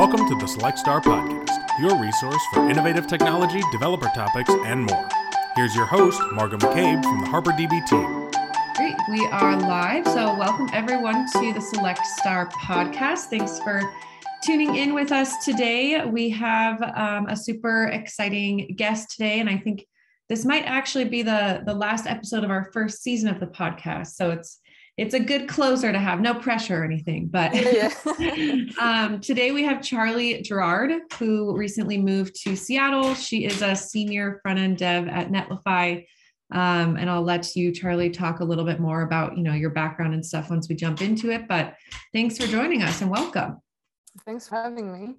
Welcome to the Select Star Podcast, your resource for innovative technology, developer topics, and more. Here's your host, Margot McCabe from the Harper DB team. Great. We are live. So, welcome everyone to the Select Star podcast. Thanks for tuning in with us today. We have um, a super exciting guest today, and I think this might actually be the, the last episode of our first season of the podcast. So, it's it's a good closer to have no pressure or anything but yeah. um, today we have charlie gerard who recently moved to seattle. She is a senior front-end dev at netlify. Um, and i'll let you charlie talk a little bit more about you know your background and stuff once we jump into it but thanks for joining us and welcome. Thanks for having me.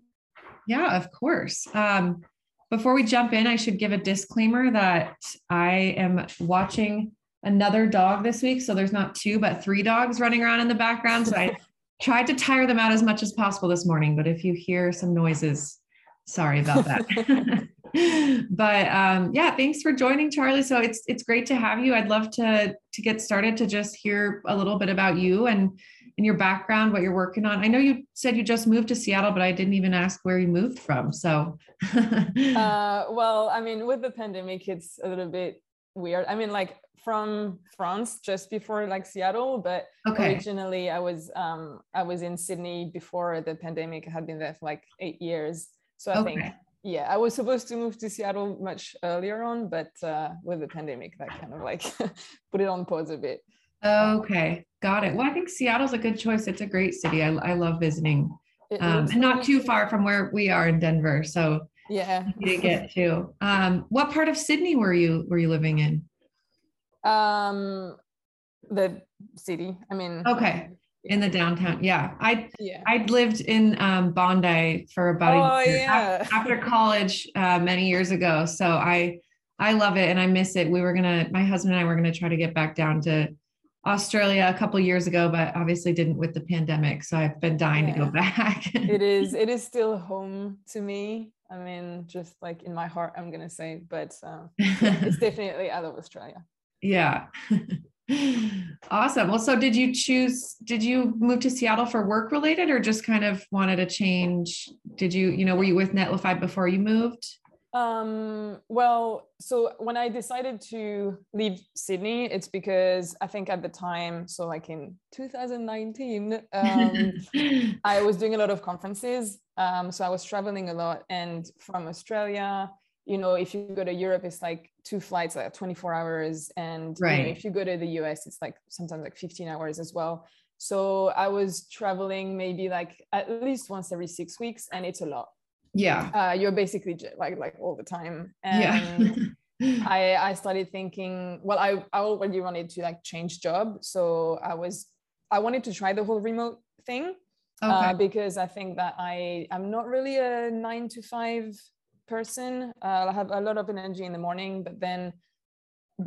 Yeah of course. Um, before we jump in i should give a disclaimer that i am watching another dog this week. So there's not two, but three dogs running around in the background. So I tried to tire them out as much as possible this morning. But if you hear some noises, sorry about that. but um, yeah, thanks for joining, Charlie. So it's it's great to have you. I'd love to to get started to just hear a little bit about you and and your background, what you're working on. I know you said you just moved to Seattle, but I didn't even ask where you moved from. So, uh, well, I mean, with the pandemic, it's a little bit weird. I mean, like from France just before like Seattle, but okay. originally I was um I was in Sydney before the pandemic. I had been there for like eight years. So I okay. think yeah, I was supposed to move to Seattle much earlier on, but uh, with the pandemic, that kind of like put it on pause a bit. Okay, got it. Well, I think Seattle's a good choice. It's a great city. I, I love visiting, um, and not too far from where we are in Denver. So yeah, to get to. Um, what part of Sydney were you were you living in? Um, the city. I mean, okay, in the downtown. Yeah, I yeah. I'd lived in um, Bondi for about oh, a year yeah. after college uh, many years ago. So I I love it and I miss it. We were gonna, my husband and I were gonna try to get back down to Australia a couple years ago, but obviously didn't with the pandemic. So I've been dying yeah. to go back. it is it is still home to me. I mean, just like in my heart, I'm gonna say, but uh, it's definitely out of Australia. Yeah. awesome. Well, so did you choose, did you move to Seattle for work related or just kind of wanted a change? Did you, you know, were you with Netlify before you moved? Um, well, so when I decided to leave Sydney, it's because I think at the time, so like in 2019, um, I was doing a lot of conferences. Um, so I was traveling a lot and from Australia, you know, if you go to Europe, it's like two flights, like 24 hours. And right. you know, if you go to the US, it's like sometimes like 15 hours as well. So I was traveling maybe like at least once every six weeks, and it's a lot. Yeah. Uh, you're basically like like all the time. And yeah. I I started thinking, well, I, I already wanted to like change job. So I was I wanted to try the whole remote thing. Uh, okay. Uh, because I think that I I'm not really a nine to five person. Uh, I have a lot of energy in the morning, but then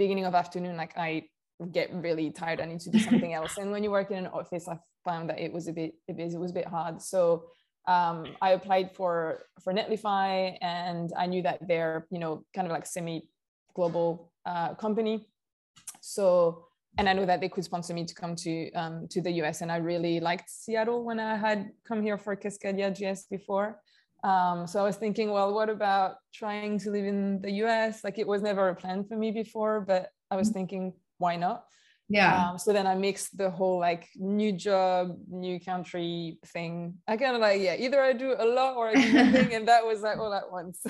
beginning of afternoon, like I get really tired. I need to do something else. And when you work in an office, I found that it was a bit it was, a bit hard. So um, I applied for for Netlify, and I knew that they're you know kind of like semi global uh, company. So and I know that they could sponsor me to come to um, to the US, and I really liked Seattle when I had come here for Cascadia JS before. Um, so I was thinking, well, what about trying to live in the US? Like it was never a plan for me before, but I was mm-hmm. thinking, why not? Yeah. Um, so then I mixed the whole like new job, new country thing. I kind of like, yeah, either I do a lot or I do nothing. and that was like all at once.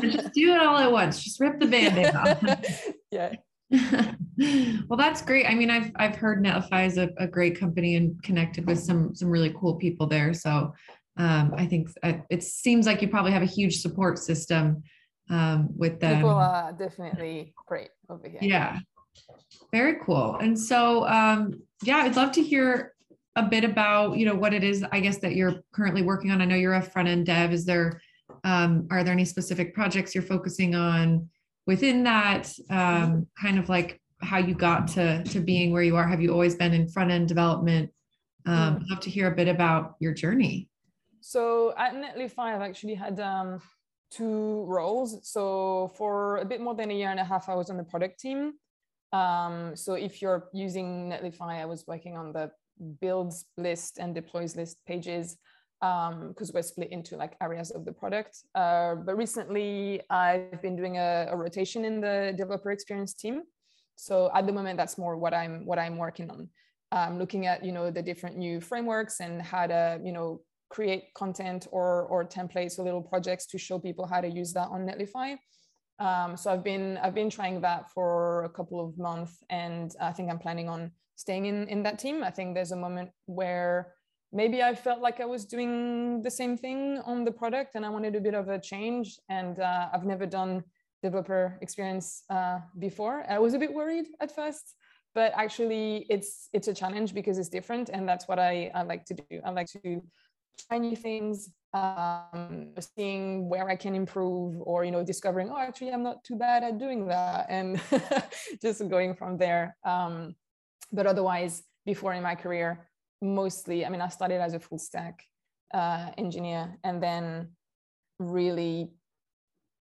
just do it all at once. Just rip the band-aid off. yeah. well, that's great. I mean, I've I've heard Netlify is a, a great company and connected with some some really cool people there. So um, I think uh, it seems like you probably have a huge support system um, with them. People are definitely great over here. Yeah, very cool. And so, um, yeah, I'd love to hear a bit about you know what it is. I guess that you're currently working on. I know you're a front end dev. Is there um, are there any specific projects you're focusing on within that? Um, kind of like how you got to to being where you are. Have you always been in front end development? Um, mm. I'd love to hear a bit about your journey. So at Netlify, I've actually had um, two roles. So for a bit more than a year and a half, I was on the product team. Um, so if you're using Netlify, I was working on the builds list and deploys list pages. because um, we're split into like areas of the product. Uh, but recently, I've been doing a, a, rotation in the developer experience team. So at the moment, that's more what I'm what I'm working on. I'm looking at you know the different new frameworks and how to you know create content or or templates or little projects to show people how to use that on Netlify. Um, so I've been I've been trying that for a couple of months, and I think I'm planning on staying in in that team. I think there's a moment where maybe I felt like I was doing the same thing on the product, and I wanted a bit of a change. And uh, I've never done developer experience uh, before. I was a bit worried at first, but actually it's it's a challenge because it's different, and that's what I, I like to do. I like to try new things, um, seeing where I can improve, or you know, discovering, oh, actually, I'm not too bad at doing that, and just going from there. Um, but otherwise, before in my career, mostly, I mean, I started as a full stack uh, engineer, and then really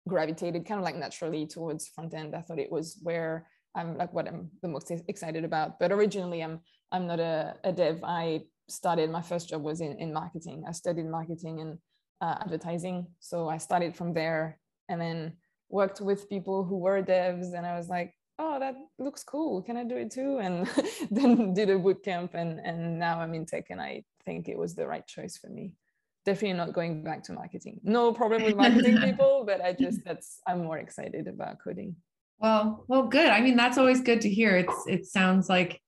gravitated kind of like naturally towards front end. I thought it was where I'm like what I'm the most excited about. But originally, I'm I'm not a, a dev. I started my first job was in, in marketing. I studied marketing and uh, advertising. So I started from there and then worked with people who were devs. And I was like, oh, that looks cool. Can I do it too? And then did a boot camp and, and now I'm in tech and I think it was the right choice for me. Definitely not going back to marketing. No problem with marketing people, but I just that's I'm more excited about coding. Well, well, good. I mean, that's always good to hear. It's it sounds like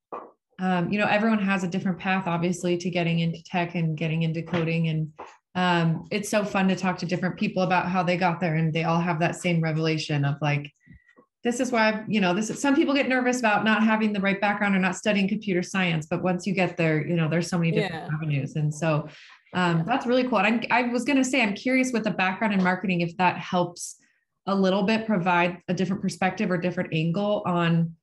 um, you know, everyone has a different path, obviously, to getting into tech and getting into coding. And um, it's so fun to talk to different people about how they got there. And they all have that same revelation of like, this is why, you know, this is some people get nervous about not having the right background or not studying computer science. But once you get there, you know, there's so many different yeah. avenues. And so um, that's really cool. And I'm, I was going to say, I'm curious with the background in marketing, if that helps a little bit provide a different perspective or different angle on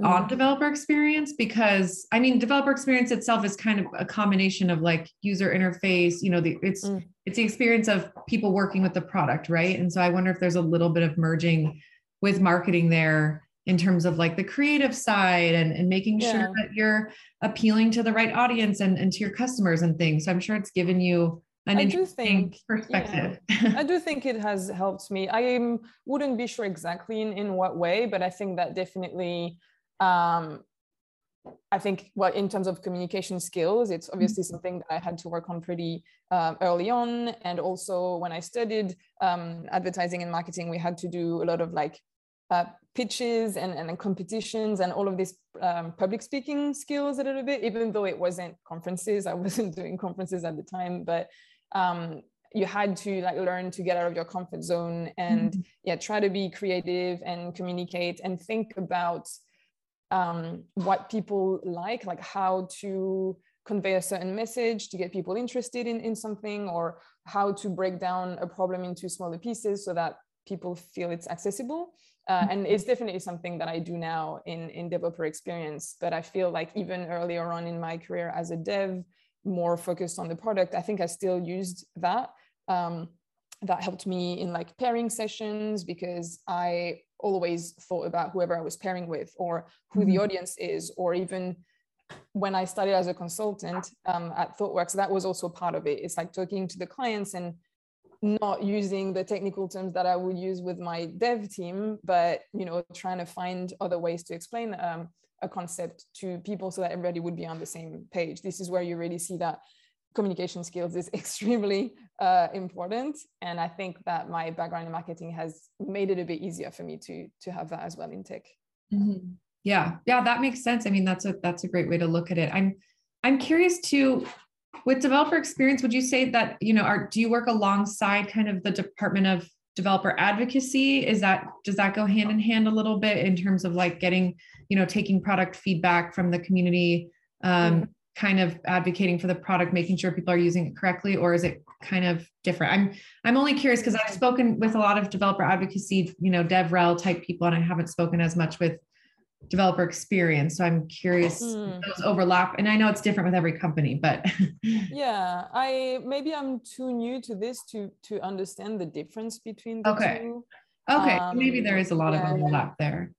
mm. on developer experience because I mean developer experience itself is kind of a combination of like user interface, you know, the it's mm. it's the experience of people working with the product, right? And so I wonder if there's a little bit of merging with marketing there in terms of like the creative side and, and making yeah. sure that you're appealing to the right audience and, and to your customers and things. So I'm sure it's given you an I do think perspective. Yeah, I do think it has helped me. I wouldn't be sure exactly in, in what way, but I think that definitely um, I think, well, in terms of communication skills, it's obviously mm-hmm. something that I had to work on pretty um, early on. And also, when I studied um, advertising and marketing, we had to do a lot of like uh, pitches and, and competitions and all of these um, public speaking skills a little bit, even though it wasn't conferences. I wasn't doing conferences at the time, but um, you had to like learn to get out of your comfort zone and mm-hmm. yeah, try to be creative and communicate and think about um, what people like, like how to convey a certain message to get people interested in, in something, or how to break down a problem into smaller pieces so that people feel it's accessible. Uh, and it's definitely something that I do now in, in developer experience. But I feel like even earlier on in my career as a dev, more focused on the product, I think I still used that. Um, that helped me in like pairing sessions because I always thought about whoever I was pairing with or who mm-hmm. the audience is, or even when I started as a consultant um, at ThoughtWorks, that was also part of it. It's like talking to the clients and not using the technical terms that I would use with my dev team, but you know, trying to find other ways to explain um, a concept to people so that everybody would be on the same page. This is where you really see that communication skills is extremely uh, important. And i think that my background in marketing has made it a bit easier for me to to have that as well in tech. Mm-hmm. yeah. Yeah that makes sense. I mean that's a that's a great way to look at it. I'm i'm curious to with developer experience would you say that you know are do you work alongside kind of the department of developer advocacy? Is that does that go hand in hand a little bit in terms of like getting you know taking product feedback from the community um, mm-hmm kind of advocating for the product making sure people are using it correctly or is it kind of different i'm i'm only curious because i've spoken with a lot of developer advocacy you know devrel type people and i haven't spoken as much with developer experience so i'm curious mm. those overlap and i know it's different with every company but yeah i maybe i'm too new to this to to understand the difference between the okay two. okay um, maybe there is a lot yeah. of overlap there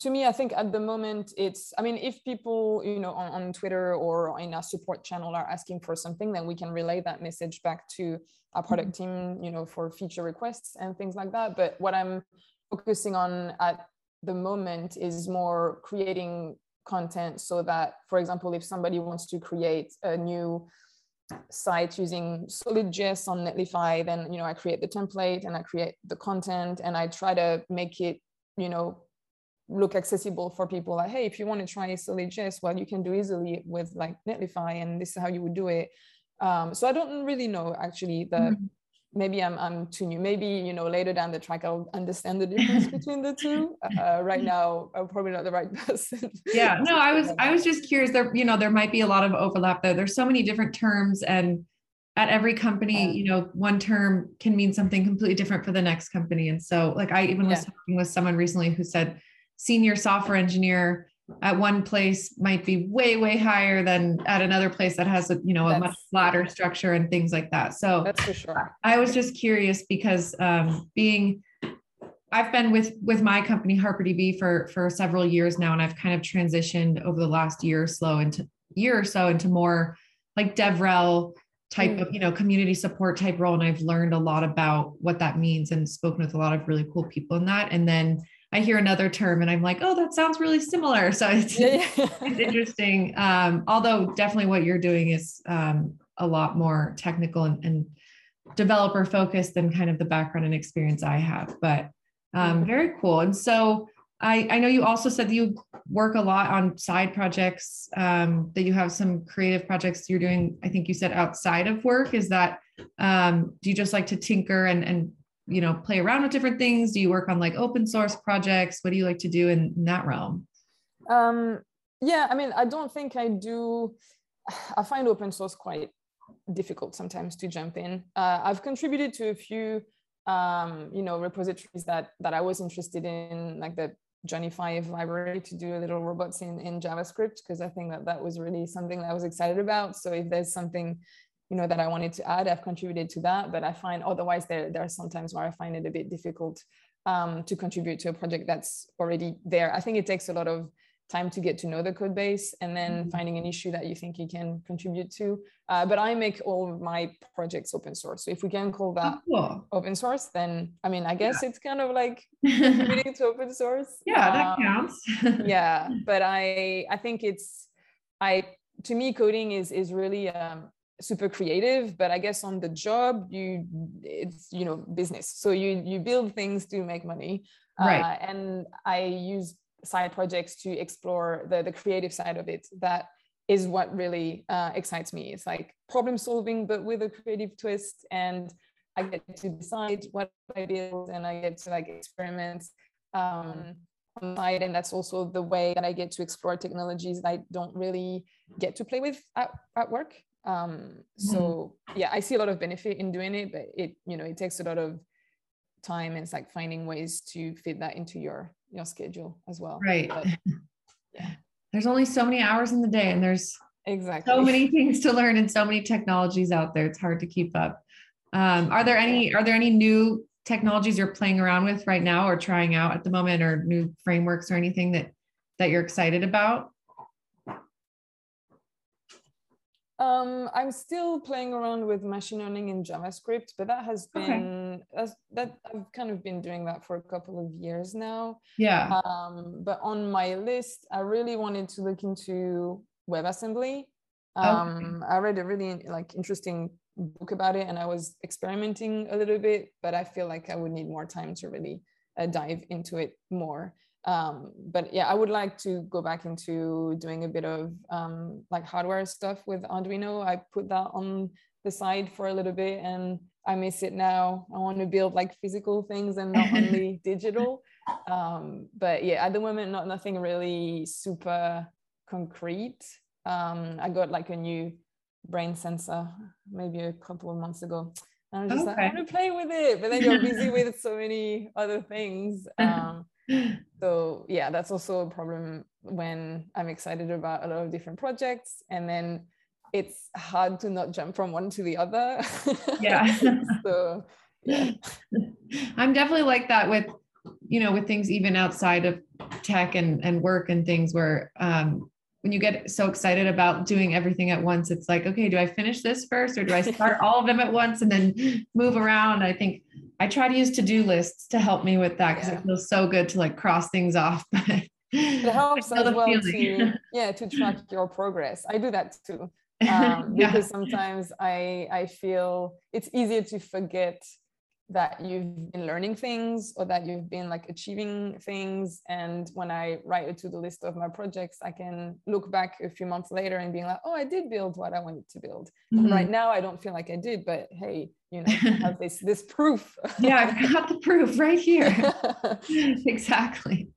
to me, I think at the moment it's, I mean, if people, you know, on, on Twitter or in our support channel are asking for something, then we can relay that message back to our product mm-hmm. team, you know, for feature requests and things like that. But what I'm focusing on at the moment is more creating content so that, for example, if somebody wants to create a new site using solid.js on netlify then you know i create the template and i create the content and i try to make it you know look accessible for people like hey if you want to try solid.js well you can do easily with like netlify and this is how you would do it. Um, so i don't really know actually the mm-hmm. maybe I'm, I'm too new. Maybe you know later down the track i'll understand the difference between the two. Uh, right now i'm probably not the right person. Yeah no i was i was just curious there you know there might be a lot of overlap there there's so many different terms and at every company, you know, one term can mean something completely different for the next company. And so, like, I even was talking with someone recently who said senior software engineer at one place might be way way higher than at another place that has a you know a much flatter structure and things like that. So that's for sure. I was just curious because um, being i've been with with my company harperdb for for several years now and i've kind of transitioned over the last year or so into year or so into more like devrel type mm. of you know community support type role and i've learned a lot about what that means and spoken with a lot of really cool people in that. And then I hear another term and I'm like, oh, that sounds really similar. So it's, yeah. it's interesting. Um, although definitely what you're doing is um, a lot more technical and, and, developer focused than kind of the background and experience I have, but um, mm-hmm. very cool. And so I, I know you also said that you work a lot on side projects, um, that you have some creative projects you're doing, I think you said outside of work. Is that, um, do you just like to tinker and, and you know play around with different things? Do you work on like open source projects? What do you like to do in, in that realm? Um yeah i mean i don't think i do i find open source quite difficult sometimes to jump in. Uh, i've contributed to a few um you know repositories that that i was interested in like the johnny 5 library to do a little robots in in javascript because i think that that was really something that i was excited about. So if there's something you know that I wanted to add. I've contributed to that, but I find otherwise there there are some times where I find it a bit difficult um, to contribute to a project that's already there. I think it takes a lot of time to get to know the code base and then mm-hmm. finding an issue that you think you can contribute to. Uh, but I make all of my projects open source. So if we can call that oh, cool. open source, then I mean, I guess yeah. it's kind of like contributing to open source. Yeah, that um, counts. yeah, but I I think it's I to me coding is is really um, super creative but i guess on the job you it's you know business. So you you build things to make money. Right. Uh, and i use side projects to explore the the creative side of it. That is what really uh, excites me. It's like problem solving but with a creative twist. And i get to decide what i build and i get to like experiment um, side. And that's also the way that i get to explore technologies that i don't really get to play with at, at work um, so mm-hmm. yeah i see a lot of benefit in doing it but it you know it takes a lot of time and it's like finding ways to fit that into your your schedule as well. Right. But, yeah. There's only so many hours in the day and there's exactly. so many things to learn and so many technologies out there. It's hard to keep up. Um, are there any are there any new technologies you're playing around with right now or trying out at the moment or new frameworks or anything that that you're excited about Um, I'm still playing around with machine learning in JavaScript, but that has been okay. that I've kind of been doing that for a couple of years now. Yeah. Um, but on my list, I really wanted to look into WebAssembly. Um, okay. I read a really like interesting book about it, and I was experimenting a little bit, but I feel like I would need more time to really uh, dive into it more um, but yeah i would like to go back into doing a bit of um, like hardware stuff with arduino. I put that on the side for a little bit and i miss it now. I want to build like physical things and not only digital. Um, but yeah at the moment not nothing really super concrete. Um, i got like a new brain sensor maybe a couple of months ago. And i was just okay. like i want to play with it but then you're busy with so many other things. Um, so yeah that's also a problem when i'm excited about a lot of different projects and then it's hard to not jump from one to the other. Yeah. So yeah. I'm definitely like that with you know, with things even outside of tech and, and work and things where um, when you get so excited about doing everything at once, it's like, okay, do I finish this first or do I start all of them at once and then move around? I think I try to use to-do lists to help me with that because yeah. it feels so good to like cross things off. it helps as well to yeah to track your progress. I do that too. Um, because yeah. sometimes I I feel it's easier to forget that you've been learning things or that you've been like achieving things. And when i write it to the list of my projects i can look back a few months later and being like oh i did build what i wanted to build. Mm-hmm. right now i don't feel like i did but hey you know have this this proof. Yeah i've got the proof right here. Exactly.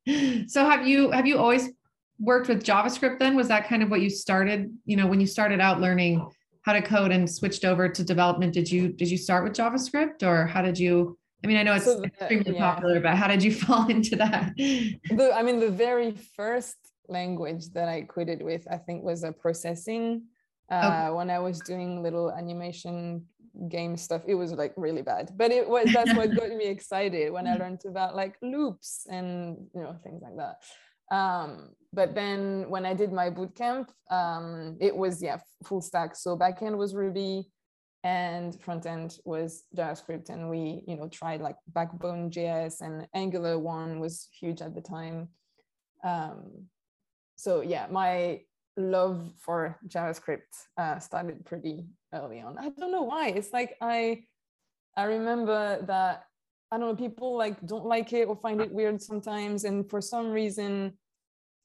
So have you have you always worked with javascript then? Was that kind of what you started you know when you started out learning how to code and switched over to development. Did you did you start with javascript or how did you i mean i know it's so the, extremely yeah. popular but how did you fall into that? The, i mean the very first language that i coded with i think was a processing. Uh, okay. when i was doing little animation game stuff it was like really bad but it was that's what got me excited when i learned about like loops and you know things like that um, but then when I did my bootcamp, um, it was yeah full stack. So backend was Ruby, and front end was JavaScript. And we you know tried like Backbone JS and Angular one was huge at the time. Um, so yeah, my love for JavaScript uh, started pretty early on. I don't know why. It's like I I remember that I don't know, people like don't like it or find it weird sometimes. And for some reason,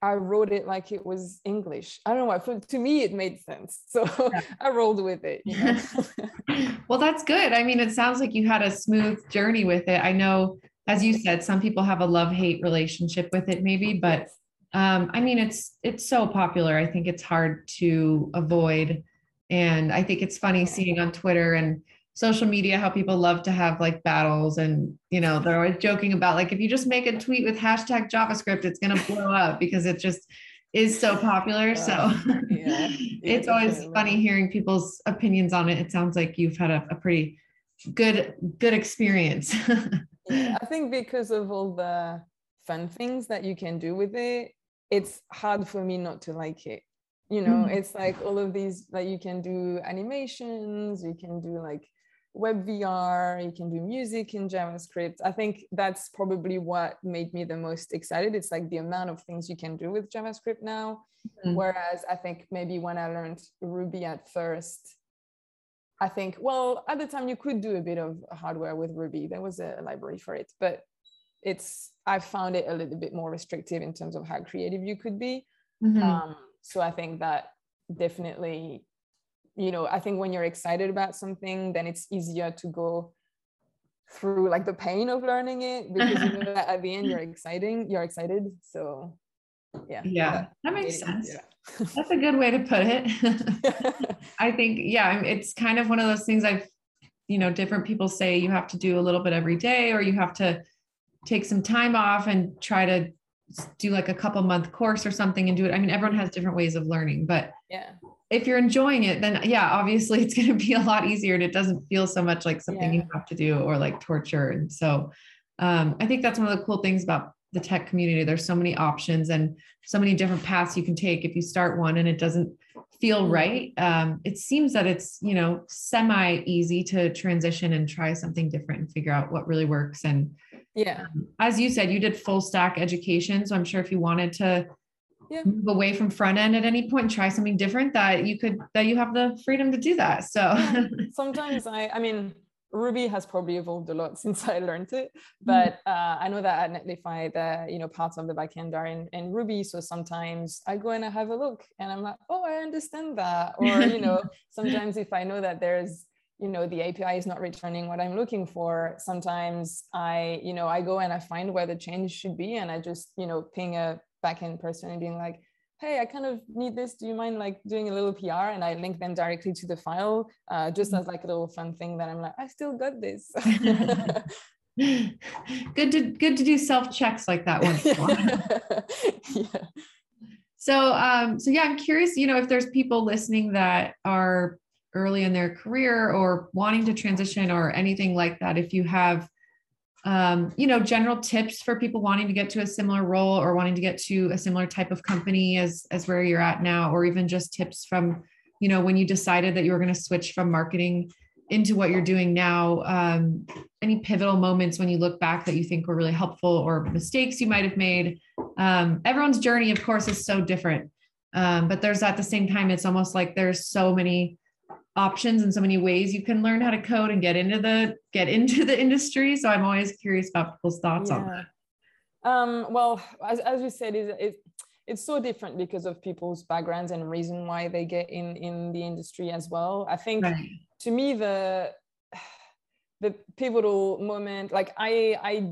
I wrote it like it was English. I don't know why. For, to me, it made sense. So yeah. I rolled with it. You know? well, that's good. I mean, it sounds like you had a smooth journey with it. I know, as you said, some people have a love hate relationship with it, maybe, but um, I mean, it's it's so popular. I think it's hard to avoid. And I think it's funny seeing on Twitter and social media how people love to have like battles and you know they're always joking about like if you just make a tweet with hashtag javascript it's going to blow up because it just is so popular. So yeah, it's always funny hearing people's opinions on it. It sounds like you've had a, a pretty good good experience. Yeah, i think because of all the fun things that you can do with it it's hard for me not to like it. You know mm. it's like all of these like you can do animations you can do like web VR, you can do music in JavaScript. I think that's probably what made me the most excited. It's like the amount of things you can do with JavaScript now. Mm-hmm. Whereas I think maybe when I learned Ruby at first, I think, well, at the time you could do a bit of hardware with Ruby. There was a library for it, but it's, I found it a little bit more restrictive in terms of how creative you could be. Mm-hmm. Um, so I think that definitely you know i think when you're excited about something then it's easier to go through like the pain of learning it because you know that at the end you're exciting you're excited so yeah. Yeah that, that makes sense. yeah. that's a good way to put it. I think yeah it's kind of one of those things i've you know different people say you have to do a little bit every day or you have to take some time off and try to do like a couple month course or something and do it i mean everyone has different ways of learning but yeah if you're enjoying it, then yeah, obviously it's going to be a lot easier and it doesn't feel so much like something yeah. you have to do or like torture. And so um, I think that's one of the cool things about the tech community. There's so many options and so many different paths you can take. If you start one and it doesn't feel mm-hmm. right, um, it seems that it's, you know, semi easy to transition and try something different and figure out what really works. And yeah, um, as you said, you did full stack education. So I'm sure if you wanted to yeah. move away from front end at any point and try something different that you could that you have the freedom to do that so yeah. sometimes i i mean ruby has probably evolved a lot since i learned it mm-hmm. but uh, i know that at netlify the you know parts of the backend are in, in ruby so sometimes i go and i have a look and i'm like oh i understand that or you know sometimes if i know that there's you know the api is not returning what i'm looking for sometimes i you know i go and i find where the change should be and i just you know ping a backend person and being like, hey, I kind of need this. Do you mind like doing a little PR? And I link them directly to the file, uh, just mm-hmm. as like a little fun thing that I'm like, I still got this. good to good to do self checks like that one. yeah. So um, so yeah, I'm curious, you know, if there's people listening that are early in their career or wanting to transition or anything like that, if you have um, you know, general tips for people wanting to get to a similar role or wanting to get to a similar type of company as as where you're at now, or even just tips from, you know, when you decided that you were going to switch from marketing into what you're doing now um, any pivotal moments when you look back that you think were really helpful or mistakes you might have made? Um, everyone's journey of course is so different um, but there's at the same time it's almost like there's so many options and so many ways you can learn how to code and get into the get into the industry so i'm always curious about people's thoughts yeah. on that um, well as, as you said it, it, it's so different because of people's backgrounds and reason why they get in in the industry as well i think right. to me the the pivotal moment like i i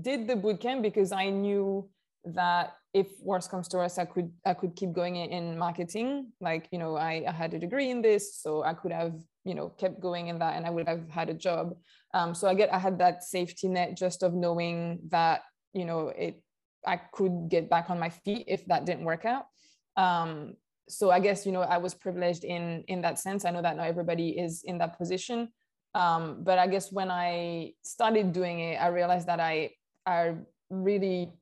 did the bootcamp because i knew that if worst comes to worst i could i could keep going in, in marketing like you know I, I, had a degree in this so i could have you know kept going in that and i would have had a job um, so i get i had that safety net just of knowing that you know it I could get back on my feet if that didn't work out. Um, so I guess you know I was privileged in in that sense. I know that not everybody is in that position, um, but I guess when I started doing it, I realized that I I really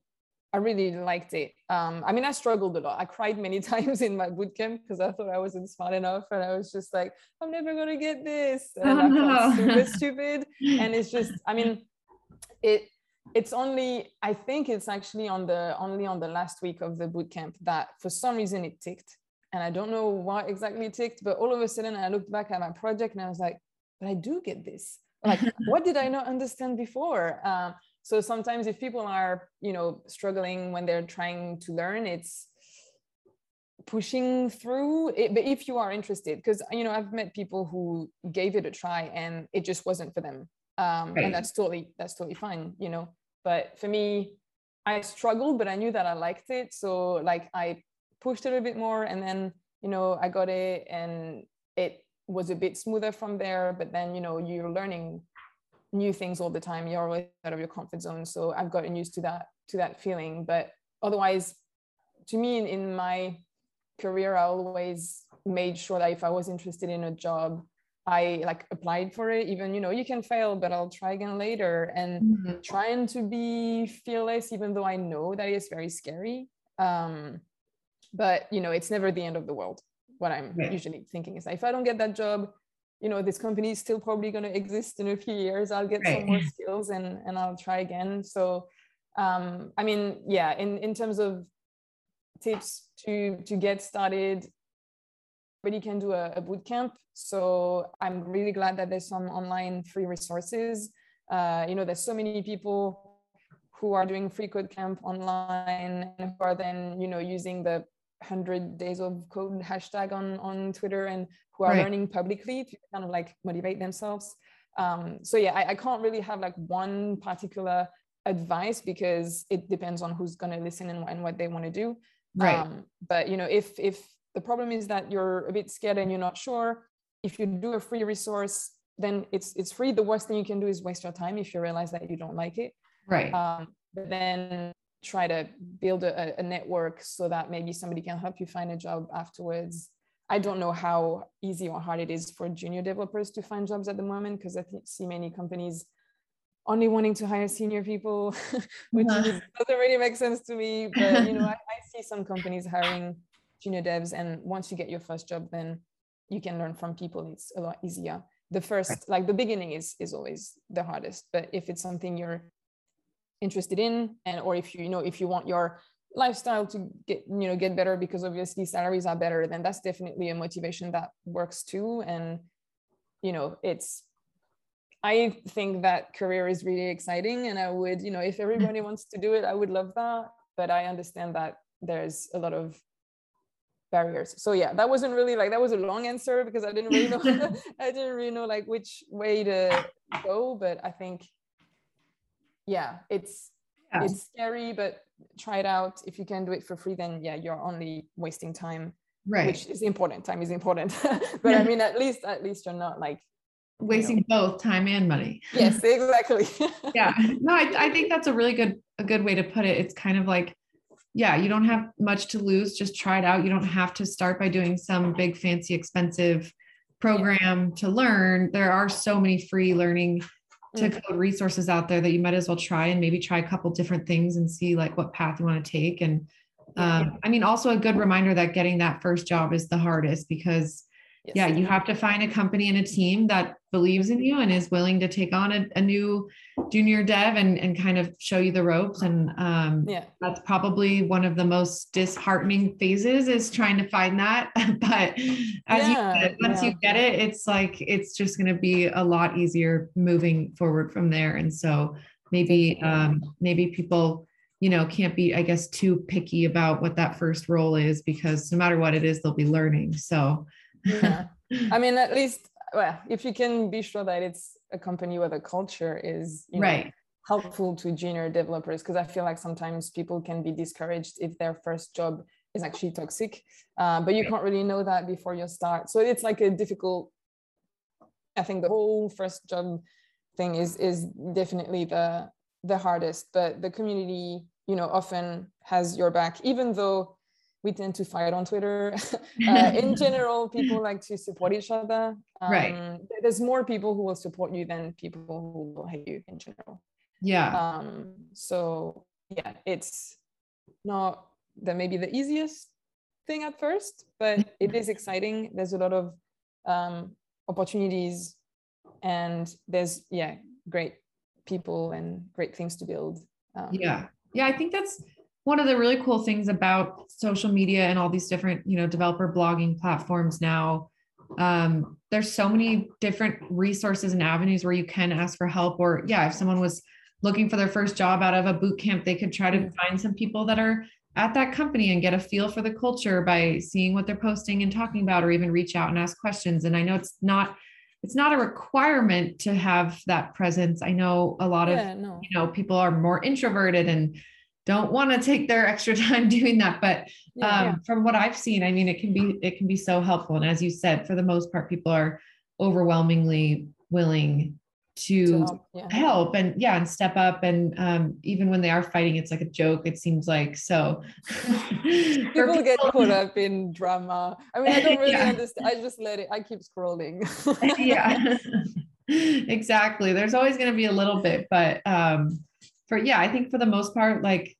I really liked it. Um, I mean, I struggled a lot. I cried many times in my bootcamp because I thought I wasn't smart enough, and I was just like, I'm never gonna get this, and oh, I felt no. super stupid. And it's just, I mean, it it's only i think it's actually on the only on the last week of the boot camp that for some reason it ticked and i don't know why exactly it ticked but all of a sudden i looked back at my project and i was like but i do get this like what did i not understand before um, so sometimes if people are you know struggling when they're trying to learn it's pushing through it, but if you are interested because you know i've met people who gave it a try and it just wasn't for them. Um, right. and that's totally that's totally fine you know. But for me i struggled but i knew that i liked it. So like i pushed it a bit more and then you know i got it and it was a bit smoother from there. But then you know you're learning new things all the time you're always out of your comfort zone so i've gotten used to that to that feeling but otherwise to me in, in my career i always made sure that if i was interested in a job I like applied for it, even, you know, you can fail, but I'll try again later and mm-hmm. trying to be fearless, even though I know that it's very scary. Um, but, you know, it's never the end of the world. What I'm right. usually thinking is that if I don't get that job, you know, this company is still probably going to exist in a few years. I'll get right. some more skills and, and I'll try again. So, um, I mean, yeah, in, in terms of tips to, to get started, but you can do a, a boot camp. So I'm really glad that there's some online free resources. Uh, you know, there's so many people who are doing free code camp online and who are then, you know, using the 100 days of code hashtag on, on Twitter and who are right. learning publicly to kind of like motivate themselves. Um, so yeah, I, I can't really have like one particular advice because it depends on who's going to listen and, and what they want to do. Right. Um, but you know, if if the problem is that you're a bit scared and you're not sure. If you do a free resource, then it's it's free. The worst thing you can do is waste your time if you realize that you don't like it. Right. Um, but then try to build a, a network so that maybe somebody can help you find a job afterwards. I don't know how easy or hard it is for junior developers to find jobs at the moment because I see many companies only wanting to hire senior people, which uh-huh. doesn't really make sense to me. But you know, I, I, see some companies hiring junior devs and once you get your first job then you can learn from people it's a lot easier the first like the beginning is is always the hardest but if it's something you're interested in and or if you, you know if you want your lifestyle to get you know get better because obviously salaries are better then that's definitely a motivation that works too. And you know it's i think that career is really exciting and i would you know if everybody wants to do it i would love that. But i understand that there's a lot of barriers. So yeah that wasn't really like that was a long answer because i didn't really know i didn't really know like which way to go. But i think yeah it's yeah. it's scary but try it out if you can do it for free then yeah you're only wasting time right which is important time is important but i mean at least at least you're not like wasting you know. both time and money yes exactly yeah no I, I think that's a really good a good way to put it it's kind of like yeah, you don't have much to lose. Just try it out. You don't have to start by doing some big, fancy, expensive program to learn. There are so many free learning to mm. code resources out there that you might as well try and maybe try a couple different things and see like what path you want to take and um, i mean also a good reminder that getting that first job is the hardest because Yes. Yeah, you have to find a company and a team that believes in you and is willing to take on a, a new junior dev and, and kind of show you the ropes. And um, yeah, that's probably one of the most disheartening phases is trying to find that. but as yeah, you said, once yeah. you get it, it's like it's just going to be a lot easier moving forward from there. And so maybe um, maybe people you know can't be i guess too picky about what that first role is because no matter what it is they'll be learning so yeah. I mean, at least, well, if you can be sure that it's a company where the culture is you know, right. helpful to junior developers, because I feel like sometimes people can be discouraged if their first job is actually toxic, uh, but you can't really know that before you start. So it's like a difficult. I think the whole first job thing is is definitely the the hardest, but the community, you know, often has your back, even though we tend to fight on Twitter. uh, in general, people like to support each other. Um, right. There's more people who will support you than people who will hate you in general. Yeah. Um, so yeah, it's not that maybe the easiest thing at first, but it is exciting. There's a lot of um, opportunities, and there's yeah, great people and great things to build. Um, yeah, yeah, I think that's one of the really cool things about social media and all these different you know developer blogging platforms now um, there's so many different resources and avenues where you can ask for help or yeah if someone was looking for their first job out of a boot camp they could try to mm. find some people that are at that company and get a feel for the culture by seeing what they're posting and talking about or even reach out and ask questions and i know it's not it's not a requirement to have that presence i know a lot yeah, of no. you know people are more introverted and don't want to take their extra time doing that but yeah, um, yeah. from what i've seen i mean it can be it can be so helpful. And as you said for the most part people are overwhelmingly willing to, to help, yeah. help, and yeah and step up. And um, even when they are fighting it's like a joke it seems like. So people, people get caught up in drama. I mean i don't really understand i just let it i keep scrolling. Yeah. Exactly. There's always going to be a little bit but um for yeah, I think for the most part, like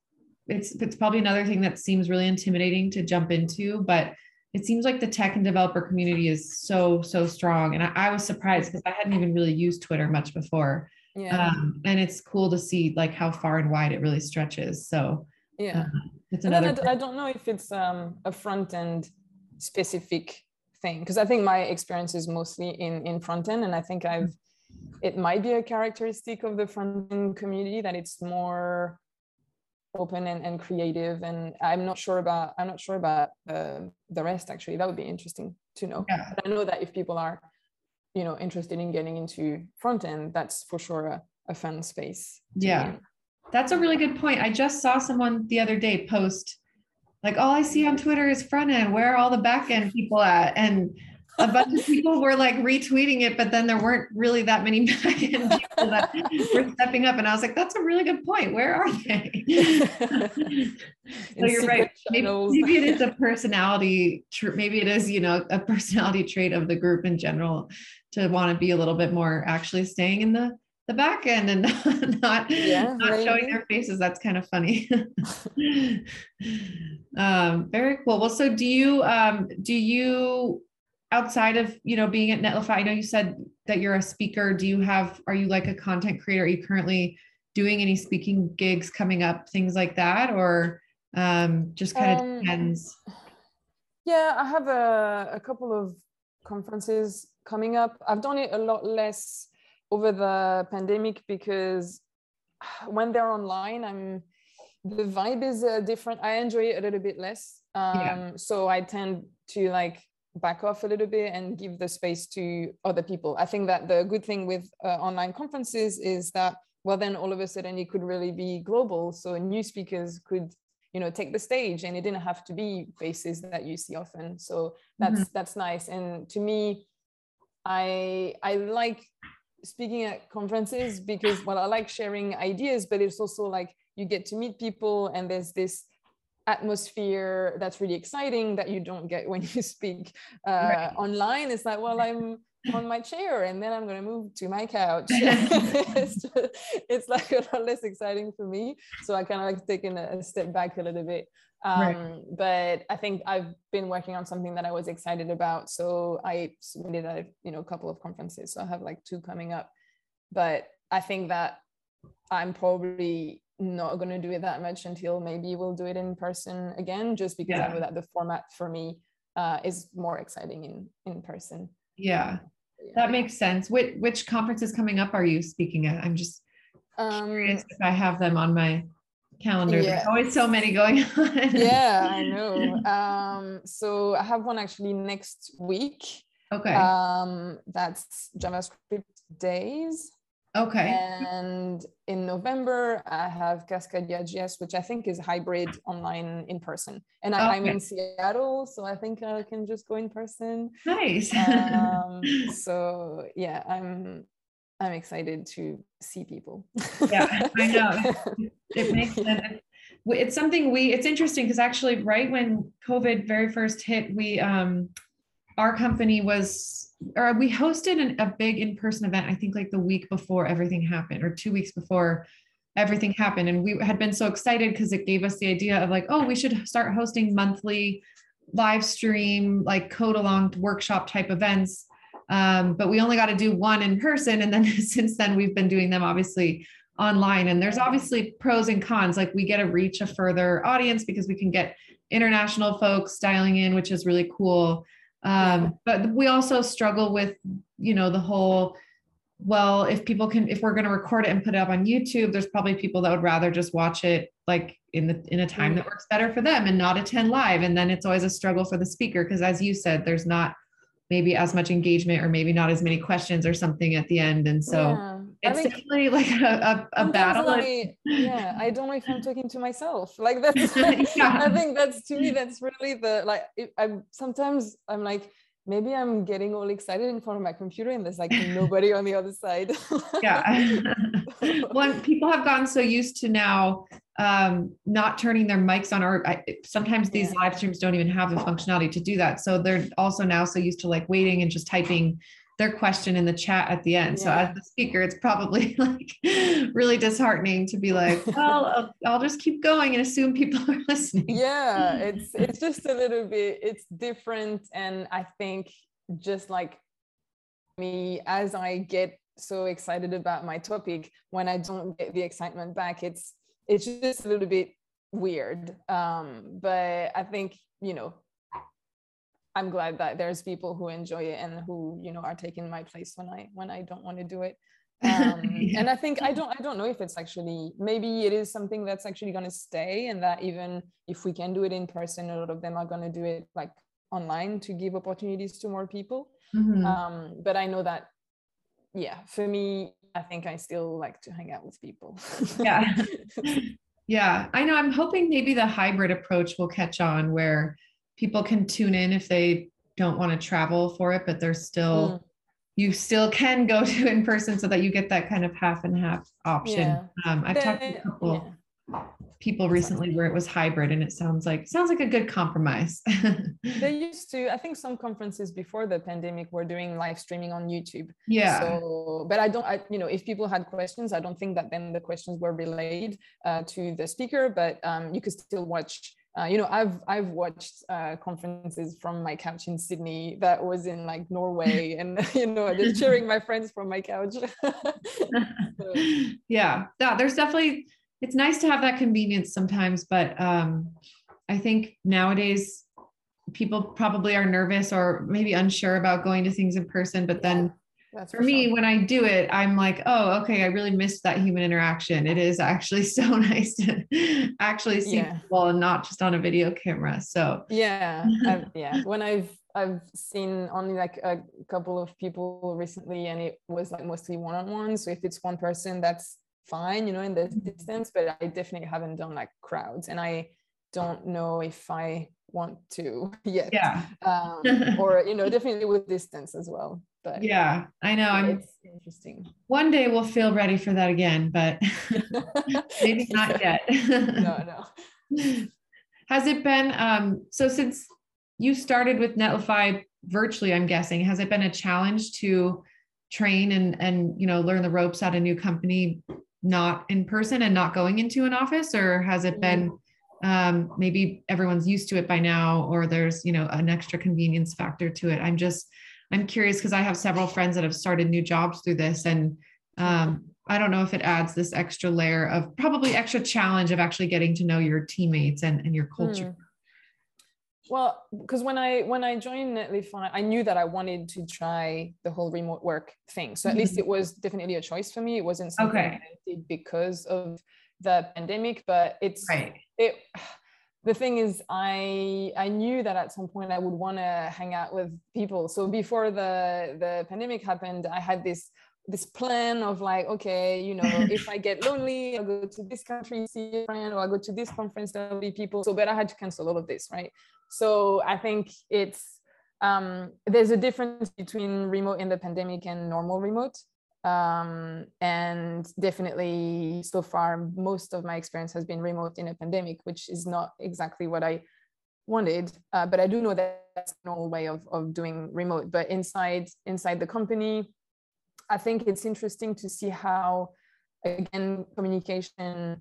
it's it's probably another thing that seems really intimidating to jump into, but it seems like the tech and developer community is so so strong, and I, I was surprised because I hadn't even really used Twitter much before. Yeah. Um, and it's cool to see like how far and wide it really stretches. So yeah, uh, it's another. I, I don't know if it's um, a front end specific thing because I think my experience is mostly in in front end, and I think I've it might be a characteristic of the front end community that it's more open and, and creative and i'm not sure about i'm not sure about uh, the rest actually. That would be interesting to know. Yeah. but i know that if people are you know interested in getting into front end that's for sure a, a fun space yeah. that's a really good point. I just saw someone the other day post like all i see on twitter is front end where are all the back end people at? And a bunch of people were like retweeting it, but then there weren't really that many people that were stepping up. And I was like, that's a really good point. Where are they? so you're right. Maybe, maybe, it is a personality, maybe it is, you know, a personality trait of the group in general to want to be a little bit more actually staying in the the back end and not yeah, not showing their faces that's kind of funny um very cool well so do you um do you outside of you know being at netlify i know you said that you're a speaker. Do you have are you like a content creator? Are you currently doing any speaking gigs coming up things like that? Or um, just kind of um, depends. yeah i have a, a couple of conferences coming up. I've done it a lot less over the pandemic because when they're online i'm the vibe is uh, different. I enjoy it a little bit less. Um, yeah. so i tend to like back off a little bit and give the space to other people. I think that the good thing with uh, online conferences is that, well, then all of a sudden it could really be global. So new speakers could, you know, take the stage and it didn't have to be faces that you see often. So that's, mm-hmm. that's nice. And to me, I, I like speaking at conferences because, well, I like sharing ideas, but it's also like you get to meet people and there's this atmosphere that's really exciting that you don't get when you speak uh, right. online. It's like, well, I'm on my chair and then I'm going to move to my couch. it's, just, it's like a lot less exciting for me. So I kind of like taking a step back a little bit. Um, right. But I think I've been working on something that I was excited about. So I submitted a you know a couple of conferences. So I have like two coming up. But I think that I'm probably not going to do it that much until maybe we'll do it in person again, just because yeah. I know that the format for me uh, is more exciting in in person. Yeah, yeah. that makes sense. Which which conferences coming up are you speaking at? I'm just um, curious if I have them on my calendar. Yeah. There's always so many going on. yeah, I know. Um, so I have one actually next week. Okay. Um, that's JavaScript Days. Okay. And in November, I have Cascadia JS, which I think is hybrid online in person. And I, am in Seattle, so I think I can just go in person. Nice. um, so yeah, I'm I'm excited to see people. yeah, I know. It makes sense. It's something we, it's interesting because actually, right when COVID very first hit, we, um, our company was, or we hosted an, a big in person event, I think like the week before everything happened, or two weeks before everything happened. And we had been so excited because it gave us the idea of like, oh, we should start hosting monthly live stream, like code along workshop type events um, but we only got to do one in person. And then since then, we've been doing them obviously online. And there's obviously pros and cons. Like we get to reach a further audience because we can get international folks dialing in, which is really cool. Um, but we also struggle with, you know, the whole, well, if people can, if we're going to record it and put it up on YouTube, there's probably people that would rather just watch it like in the in a time that works better for them and not attend live. And then it's always a struggle for the speaker because, as you said, there's not maybe as much engagement or maybe not as many questions or something at the end. And so yeah. It's think, definitely like a, a, a battle. I, yeah, I don't know if I'm talking to myself. Like that's, yeah. I think that's to me, that's really the, like, I'm sometimes I'm like, maybe I'm getting all excited in front of my computer and there's like nobody on the other side. yeah. when people have gotten so used to now um, not turning their mics on, or I, sometimes these yeah. live streams don't even have the functionality to do that. So they're also now so used to like waiting and just typing their question in the chat at the end. Yeah. So as the speaker, it's probably like really disheartening to be like, well, I'll, I'll, just keep going and assume people are listening. Yeah, it's it's just a little bit it's different, and I think just like me, as I get so excited about my topic, when I don't get the excitement back, it's it's just a little bit weird. Um, but I think you know I'm glad that there's people who enjoy it and who you know are taking my place when I when I don't want to do it. Um, yeah. And I think I don't I don't know if it's actually maybe it is something that's actually going to stay and that even if we can do it in person, a lot of them are going to do it like online to give opportunities to more people. Mm-hmm. Um, but I know that yeah, for me, I think I still like to hang out with people. yeah. Yeah, I know. I'm hoping maybe the hybrid approach will catch on where people can tune in if they don't want to travel for it, but there's still mm. you still can go to in person so that you get that kind of half and half option. Yeah. Um, I've talked to a couple yeah. people recently where it was hybrid and it sounds like sounds like a good compromise. they used to, I think some conferences before the pandemic were doing live streaming on YouTube. Yeah. So, but I don't, I, you know, if people had questions, I don't think that then the questions were relayed uh, to the speaker, but um, you could still watch uh, you know i've i've watched uh, conferences from my couch in sydney that was in like norway and you know just cheering my friends from my couch so. yeah yeah there's definitely it's nice to have that convenience sometimes but um i think nowadays people probably are nervous or maybe unsure about going to things in person but then that's for, for me, sure. when I do it, I'm like, oh, okay, I really missed that human interaction. It is actually so nice to actually see yeah. people and not just on a video camera. So yeah, I've, yeah. When I've I've seen only like a couple of people recently, and it was like mostly one-on-one. So if it's one person, that's fine, you know, in the mm-hmm. distance. But I definitely haven't done like crowds, and I don't know if I want to yet. Yeah. Um, or you know, definitely with distance as well. But yeah, I know. I'm interesting. One day we'll feel ready for that again, but maybe not yet. no, no. has it been um, so since you started with Netlify virtually? I'm guessing has it been a challenge to train and and you know learn the ropes at a new company not in person and not going into an office or has it been mm-hmm. um, maybe everyone's used to it by now or there's you know an extra convenience factor to it i'm just i'm curious because i have several friends that have started new jobs through this and um, i don't know if it adds this extra layer of probably extra challenge of actually getting to know your teammates and, and your culture mm well because when i when i joined netlify i knew that i wanted to try the whole remote work thing so at mm-hmm. least it was definitely a choice for me it wasn't something okay. i did because of the pandemic but it's right. it the thing is i i knew that at some point i would want to hang out with people so before the the pandemic happened i had this this plan of like, okay, you know, if I get lonely, I'll go to this country, see a friend, or I'll go to this conference, there'll be people. So, but I had to cancel all of this, right? So I think it's um, there's a difference between remote in the pandemic and normal remote. Um, and definitely so far, most of my experience has been remote in a pandemic, which is not exactly what I wanted. Uh, but I do know that that's an old way of, of doing remote. But inside inside the company, I think it's interesting to see how, again, communication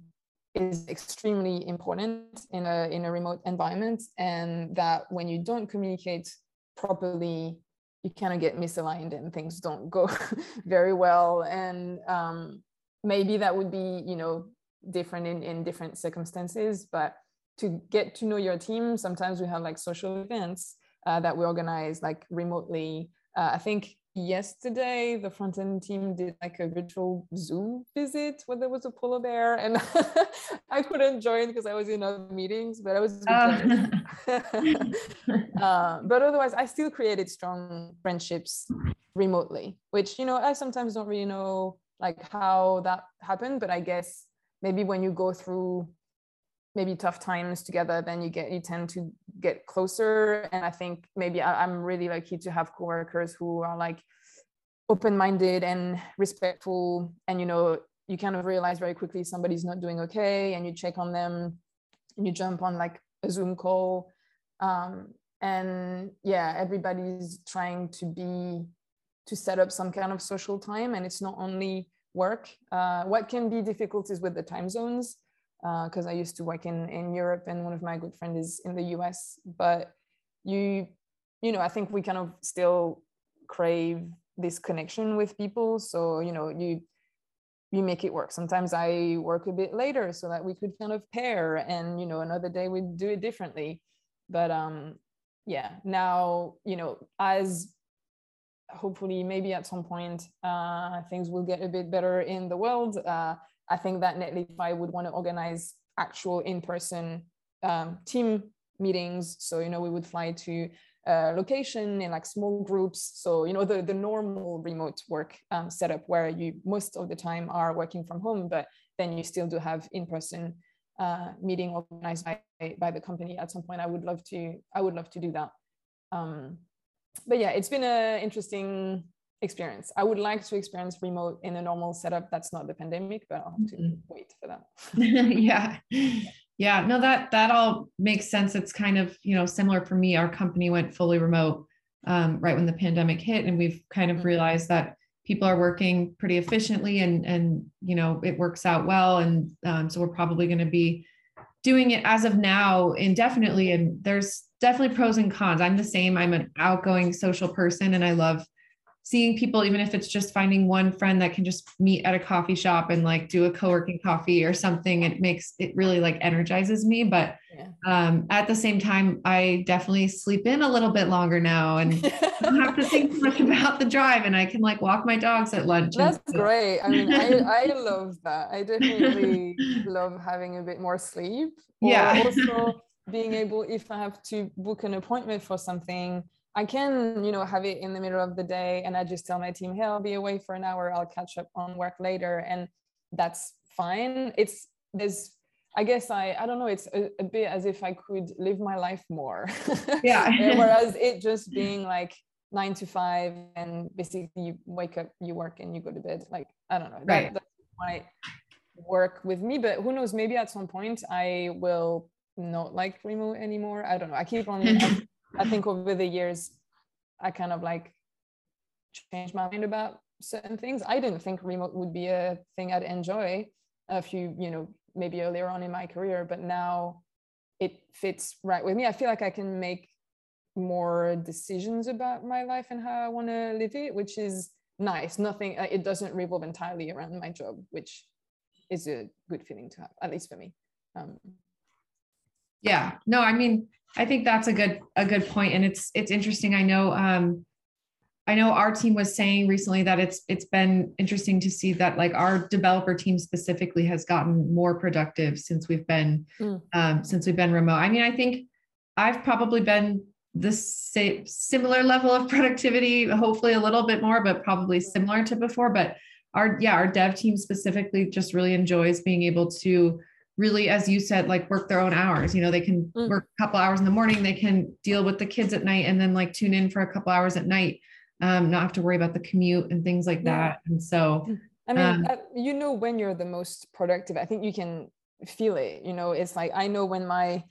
is extremely important in a in a remote environment, and that when you don't communicate properly, you kind of get misaligned and things don't go very well. And um, maybe that would be you know different in in different circumstances, but to get to know your team, sometimes we have like social events uh, that we organize like remotely. Uh, I think yesterday the front end team did like a virtual zoom visit where there was a polar bear and i couldn't join because i was in other meetings but i was uh. uh, but otherwise i still created strong friendships remotely which you know i sometimes don't really know like how that happened but i guess maybe when you go through maybe tough times together then you get you tend to get closer. And i think maybe I, am really lucky to have coworkers who are like open-minded and respectful. And you know you kind of realize very quickly somebody's not doing okay and you check on them and you jump on like a zoom call. Um, and yeah everybody's trying to be to set up some kind of social time and it's not only work. Uh, what can be difficulties with the time zones because uh, I used to work in in Europe and one of my good friends is in the US. But you, you know, I think we kind of still crave this connection with people. So you know, you you make it work. Sometimes I work a bit later so that we could kind of pair, and you know, another day we do it differently. But um, yeah, now you know, as hopefully maybe at some point uh, things will get a bit better in the world. Uh, I think that Netlify would want to organize actual in-person um, team meetings. So, you know, we would fly to a location in like small groups. So, you know, the, the normal remote work um, setup where you most of the time are working from home, but then you still do have in-person uh, meeting organized by, by the company at some point. I would love to, I would love to do that. Um, but yeah, it's been an interesting experience. I would like to experience remote in a normal setup. That's not the pandemic, but I'll have to mm-hmm. wait for that. yeah. Yeah. No, that that all makes sense. It's kind of, you know, similar for me. Our company went fully remote um, right when the pandemic hit. And we've kind of mm-hmm. realized that people are working pretty efficiently and and you know it works out well. And um, so we're probably going to be doing it as of now indefinitely. And there's definitely pros and cons. I'm the same. I'm an outgoing social person and I love seeing people, even if it's just finding one friend that can just meet at a coffee shop and like do a co-working coffee or something, it makes it really like energizes me. But yeah. um, at the same time, I definitely sleep in a little bit longer now and don't have to think much about the drive and I can like walk my dogs at lunch. That's great. I mean, I, I love that. I definitely love having a bit more sleep. yeah. Also being able, if I have to book an appointment for something, I can, you know, have it in the middle of the day and I just tell my team, hey, I'll be away for an hour. I'll catch up on work later. And that's fine. It's, there's, I guess I, I don't know, it's a, a bit as if I could live my life more. Yeah. Whereas it just being like nine to five and basically you wake up, you work and you go to bed. Like, I don't know. Right. That, that might work with me, but who knows, maybe at some point I will not like remote anymore. I don't know. I keep on. I, think over the years, I kind of like changed my mind about certain things. I didn't think remote would be a thing I'd enjoy a few, you know, maybe earlier on in my career, but now it fits right with me. I feel like I can make more decisions about my life and how I want to live it, which is nice. Nothing, uh, it doesn't revolve entirely around my job, which is a good feeling to have, at least for me. Um, yeah, no, I mean, I think that's a good a good point, and it's it's interesting. I know um, I know our team was saying recently that it's it's been interesting to see that like our developer team specifically has gotten more productive since we've been mm. um, since we've been remote. I mean, I think I've probably been the same similar level of productivity, hopefully a little bit more, but probably similar to before. But our yeah, our dev team specifically just really enjoys being able to really as you said like work their own hours you know they can mm. work a couple hours in the morning they can deal with the kids at night and then like tune in for a couple hours at night um, not have to worry about the commute and things like yeah. that. And so, I mean, um, uh, you know, when you're the most productive, I think you can feel it. You know, it's like I know when my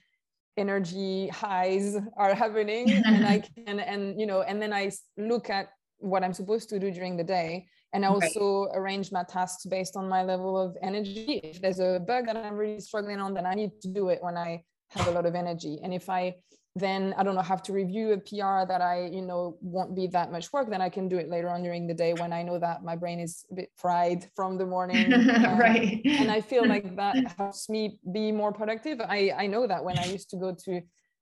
energy highs are happening, and I can, and you know, and then I look at what I'm supposed to do during the day. And I also right. arrange my tasks based on my level of energy. If there's a bug that I'm really struggling on, then I need to do it when I have a lot of energy. And if I then I don't know, have to review a PR that I, you know, won't be that much work, then I can do it later on during the day when I know that my brain is a bit fried from the morning. Um, right. And I feel like that helps me be more productive. I, I know that when I used to go to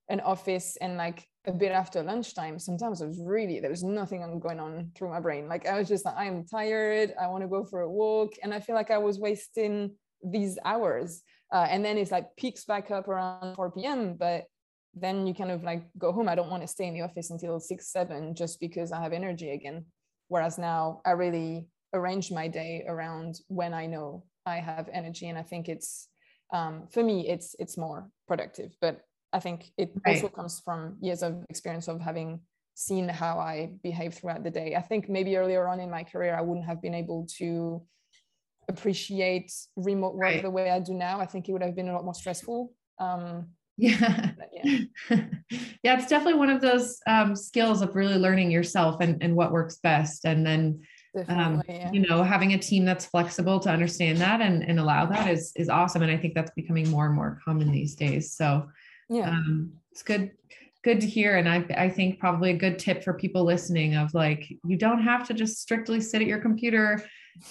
an office and like a bit after lunchtime, sometimes it was really, there was nothing going on through my brain. Like I was just like, I'm tired. I want to go for a walk. And I feel like I was wasting these hours. Uh, and then it's like peaks back up around 4 p.m. But then you kind of like go home. I don't want to stay in the office until six, seven, just because I have energy again. Whereas now I really arrange my day around when I know I have energy. And I think it's, um, for me, it's, it's more productive, but I think it right. also comes from years of experience of having seen how I behave throughout the day. I think maybe earlier on in my career, I wouldn't have been able to appreciate remote work right. the way I do now. I think it would have been a lot more stressful. Um, yeah yeah. yeah it's definitely one of those um, skills of really learning yourself and, and what works best and then um, yeah. you know having a team that's flexible to understand that and, and allow that is is awesome and i think that's becoming more and more common these days so yeah. Um, it's good good to hear. And I, I think probably a good tip for people listening of like you don't have to just strictly sit at your computer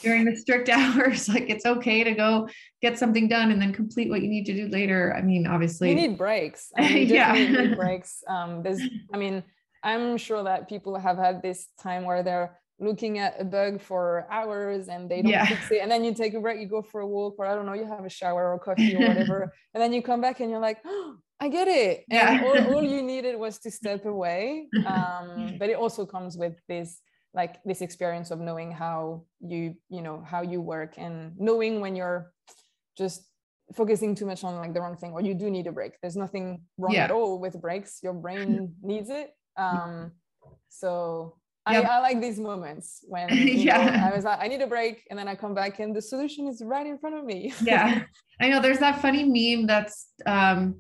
during the strict hours. Like it's okay to go get something done and then complete what you need to do later. I mean obviously you need breaks. I mean, yeah. need breaks. Um there's i mean i'm sure that people have had this time where they're looking at a bug for hours and they don't yeah. fix it. And then you take a break you go for a walk or i don't know you have a shower or coffee or whatever. And then you come back and you're like oh, i get it. And yeah. all, all you needed was to step away um, but it also comes with this like this experience of knowing how you you know how you work and knowing when you're just focusing too much on like the wrong thing or you do need a break. There's nothing wrong yeah. at all with breaks. Your brain needs it. Um so yep. I, I like these moments when yeah know, I was like I need a break and then I come back and the solution is right in front of me. Yeah. I know there's that funny meme that's um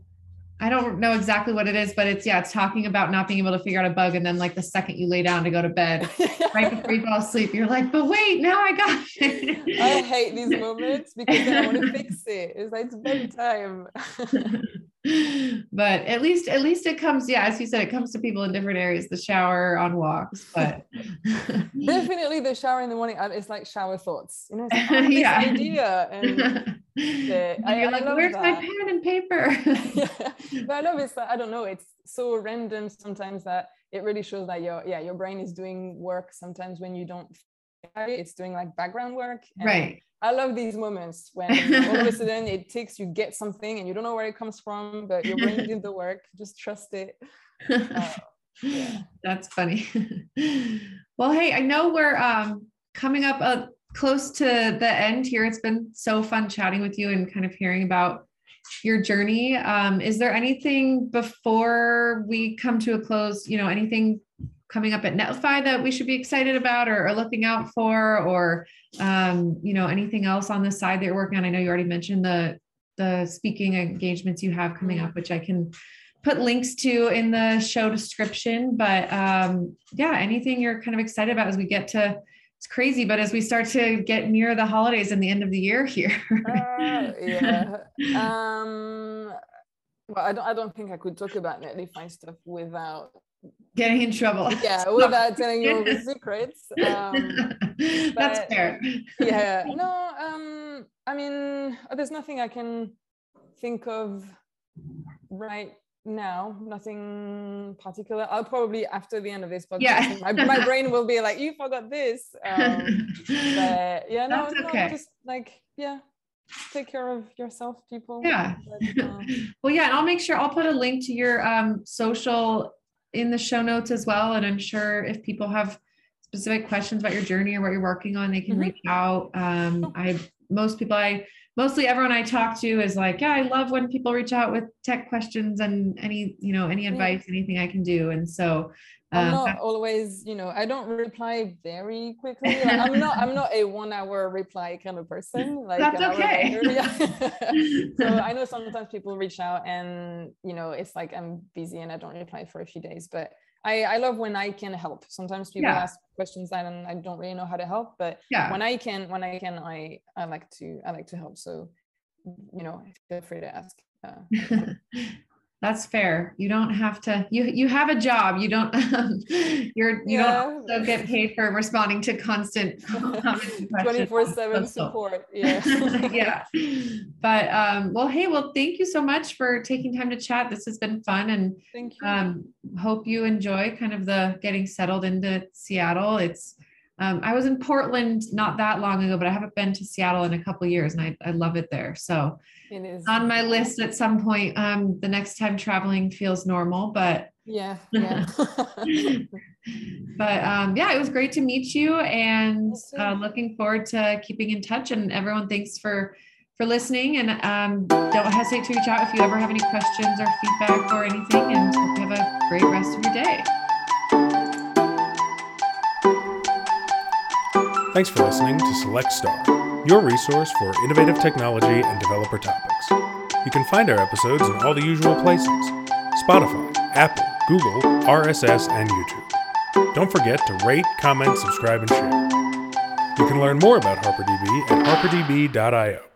I don't know exactly what it is, but it's yeah, it's talking about not being able to figure out a bug. And then like the second you lay down to go to bed, right before you fall asleep, you're like, but wait, now I got it. I hate these moments because I want to fix it. It's like it's bedtime. but at least at least it comes, yeah, as you said, it comes to people in different areas, the shower on walks, but definitely the shower in the morning. Uh, it's like shower thoughts, you know, like, oh, yeah. idea. And the, I, like, I where's that. my pen and paper? yeah. But I love it. I don't know. It's so random sometimes that it really shows that your yeah your brain is doing work sometimes when you don't it's doing like background work right i love these moments when all of a sudden it takes you get something and you don't know where it comes from but your brain did the work just trust it uh, yeah. that's funny well hey i know we're um coming up uh, close to the end here. It's been so fun chatting with you and kind of hearing about your journey. Um, is there anything before we come to a close, you know, anything coming up at Netlify that we should be excited about or, or looking out for, or, um, you know, anything else on the side that you're working on? I know you already mentioned the, the speaking engagements you have coming up, which I can put links to in the show description. But um, yeah, anything you're kind of excited about as we get to it's crazy, but as we start to get near the holidays and the end of the year here. uh, yeah. Um, well, I don't. I don't think I could talk about Netlify stuff without getting in trouble. Yeah, without telling you all the secrets. Um, That's fair. yeah. No. Um. I mean, there's nothing I can think of right now nothing particular i'll probably after the end of this podcast yeah. my, my brain will be like you forgot this um, but yeah no, That's okay. no just like yeah take care of yourself people yeah but, uh, well yeah and i'll make sure i'll put a link to your um, social in the show notes as well and i'm sure if people have specific questions about your journey or what you're working on they can mm-hmm. reach out um, i most people i mostly everyone I talk to is like, yeah, I love when people reach out with tech questions and any, you know, any advice, yeah. anything I can do. And so I'm um, not always, you know, I don't reply very quickly. Like, I'm not, I'm not a one hour reply kind of person. Like that's okay. so I know sometimes people reach out and, you know, it's like I'm busy and I don't reply for a few days, but I, I love when I can help. Sometimes people yeah. ask questions that and I don't really know how to help, but yeah. when I can, when I can, I I like to I like to help. So, you know, feel free to ask. Uh, that's fair. You don't have to you you have a job. You don't you're you yeah. don't also get paid for responding to constant 24 7 support yeah. Yeah. But um well hey well thank you so much for taking time to chat. This has been fun and thank you. um hope you enjoy kind of the getting settled into seattle. It's um, I was in Portland not that long ago, but I haven't been to Seattle in a couple years, and I, I love it there. So it is on my list at some point. Um, the next time traveling feels normal, but yeah, yeah. but um, yeah, it was great to meet you, and uh, looking forward to keeping in touch. And everyone, thanks for for listening, and um, don't hesitate to reach out if you ever have any questions or feedback or anything. And hope you have a great rest of your day. Thanks for listening to Select Star, your resource for innovative technology and developer topics. You can find our episodes in all the usual places Spotify, Apple, Google, RSS, and YouTube. Don't forget to rate, comment, subscribe, and share. You can learn more about HarperDB at harperdb.io.